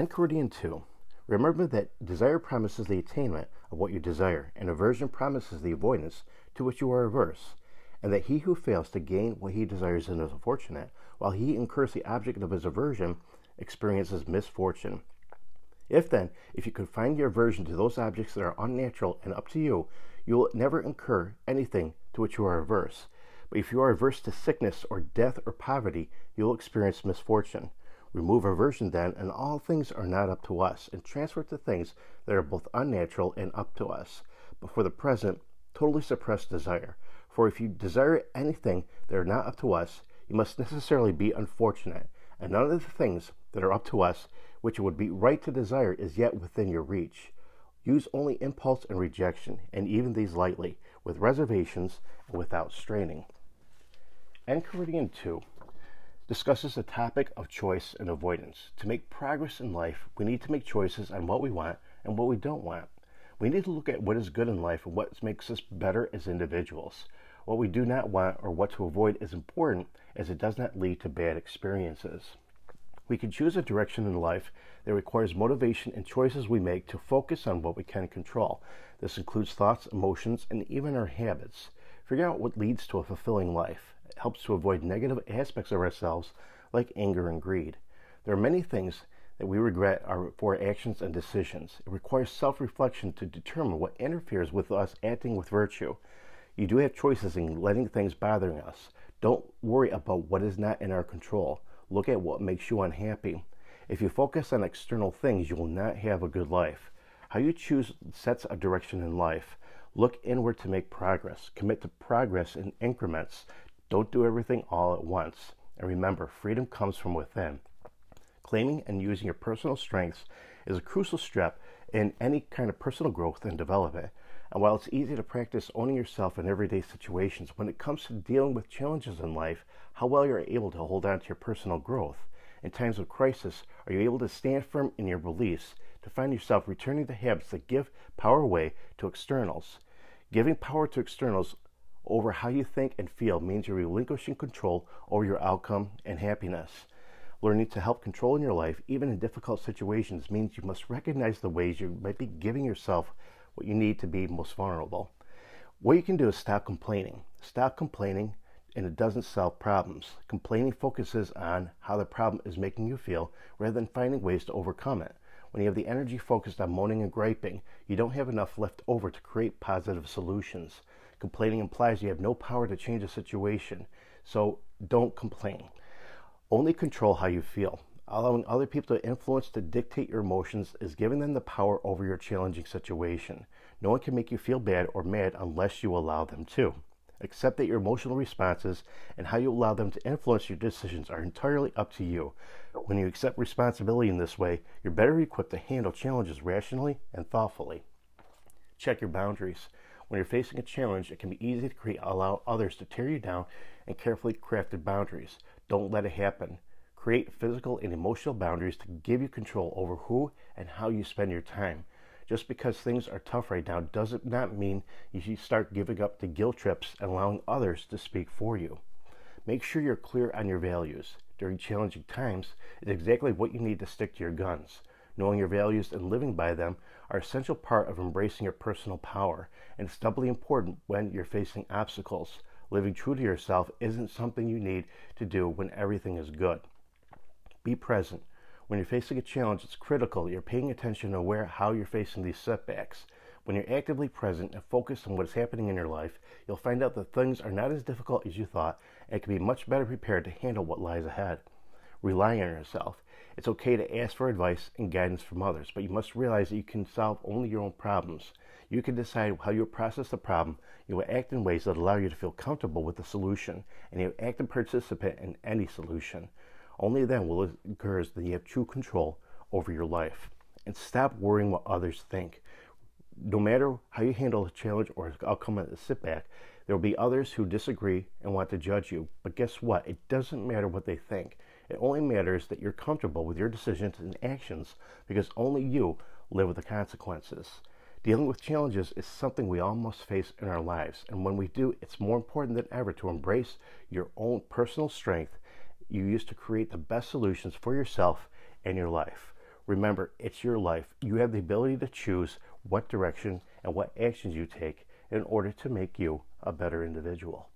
Enchiridion 2. Remember that desire promises the attainment of what you desire, and aversion promises the avoidance to which you are averse, and that he who fails to gain what he desires is unfortunate, while he incurs the object of his aversion experiences misfortune. If then, if you confine your aversion to those objects that are unnatural and up to you, you will never incur anything to which you are averse. But if you are averse to sickness or death or poverty, you will experience misfortune. Remove aversion then, and all things are not up to us, and transfer to things that are both unnatural and up to us. But for the present, totally suppress desire. For if you desire anything that are not up to us, you must necessarily be unfortunate, and none of the things that are up to us which it would be right to desire is yet within your reach. Use only impulse and rejection, and even these lightly, with reservations and without straining. And Enchiridion 2 discusses the topic of choice and avoidance. To make progress in life, we need to make choices on what we want and what we don't want. We need to look at what is good in life and what makes us better as individuals. What we do not want or what to avoid is important as it does not lead to bad experiences. We can choose a direction in life that requires motivation and choices we make to focus on what we can control. This includes thoughts, emotions, and even our habits. Figure out what leads to a fulfilling life. It helps to avoid negative aspects of ourselves like anger and greed. There are many things that we regret our, for actions and decisions. It requires self reflection to determine what interferes with us acting with virtue. You do have choices in letting things bothering us. Don't worry about what is not in our control. Look at what makes you unhappy. If you focus on external things, you will not have a good life. How you choose sets a direction in life. Look inward to make progress. Commit to progress in increments. Don't do everything all at once. And remember, freedom comes from within. Claiming and using your personal strengths is a crucial step in any kind of personal growth and development. And while it's easy to practice owning yourself in everyday situations, when it comes to dealing with challenges in life, how well you're able to hold on to your personal growth. In times of crisis, are you able to stand firm in your beliefs to find yourself returning to habits that give power away to externals? Giving power to externals over how you think and feel means you're relinquishing control over your outcome and happiness. Learning to help control in your life, even in difficult situations, means you must recognize the ways you might be giving yourself what you need to be most vulnerable. What you can do is stop complaining. Stop complaining, and it doesn't solve problems. Complaining focuses on how the problem is making you feel rather than finding ways to overcome it. When you have the energy focused on moaning and griping, you don't have enough left over to create positive solutions. Complaining implies you have no power to change a situation, so don't complain. Only control how you feel. Allowing other people to influence to dictate your emotions is giving them the power over your challenging situation. No one can make you feel bad or mad unless you allow them to. Accept that your emotional responses and how you allow them to influence your decisions are entirely up to you. When you accept responsibility in this way, you're better equipped to handle challenges rationally and thoughtfully. Check your boundaries. When you're facing a challenge, it can be easy to create allow others to tear you down and carefully crafted boundaries. Don't let it happen. Create physical and emotional boundaries to give you control over who and how you spend your time. Just because things are tough right now doesn't not mean you should start giving up the guilt trips and allowing others to speak for you. Make sure you're clear on your values. During challenging times, it's exactly what you need to stick to your guns. Knowing your values and living by them are essential part of embracing your personal power, and it's doubly important when you're facing obstacles. Living true to yourself isn't something you need to do when everything is good. Be present. When you're facing a challenge, it's critical you're paying attention to where how you're facing these setbacks. When you're actively present and focused on what's happening in your life, you'll find out that things are not as difficult as you thought and can be much better prepared to handle what lies ahead. Rely on yourself. It's okay to ask for advice and guidance from others, but you must realize that you can solve only your own problems. You can decide how you process the problem. You will act in ways that allow you to feel comfortable with the solution, and you act and participant in any solution. Only then will it occurs that you have true control over your life. And stop worrying what others think. No matter how you handle a challenge or outcome of a setback, there will be others who disagree and want to judge you. But guess what? It doesn't matter what they think. It only matters that you're comfortable with your decisions and actions because only you live with the consequences. Dealing with challenges is something we all must face in our lives, and when we do, it's more important than ever to embrace your own personal strength you use to create the best solutions for yourself and your life. Remember, it's your life. You have the ability to choose what direction and what actions you take in order to make you a better individual.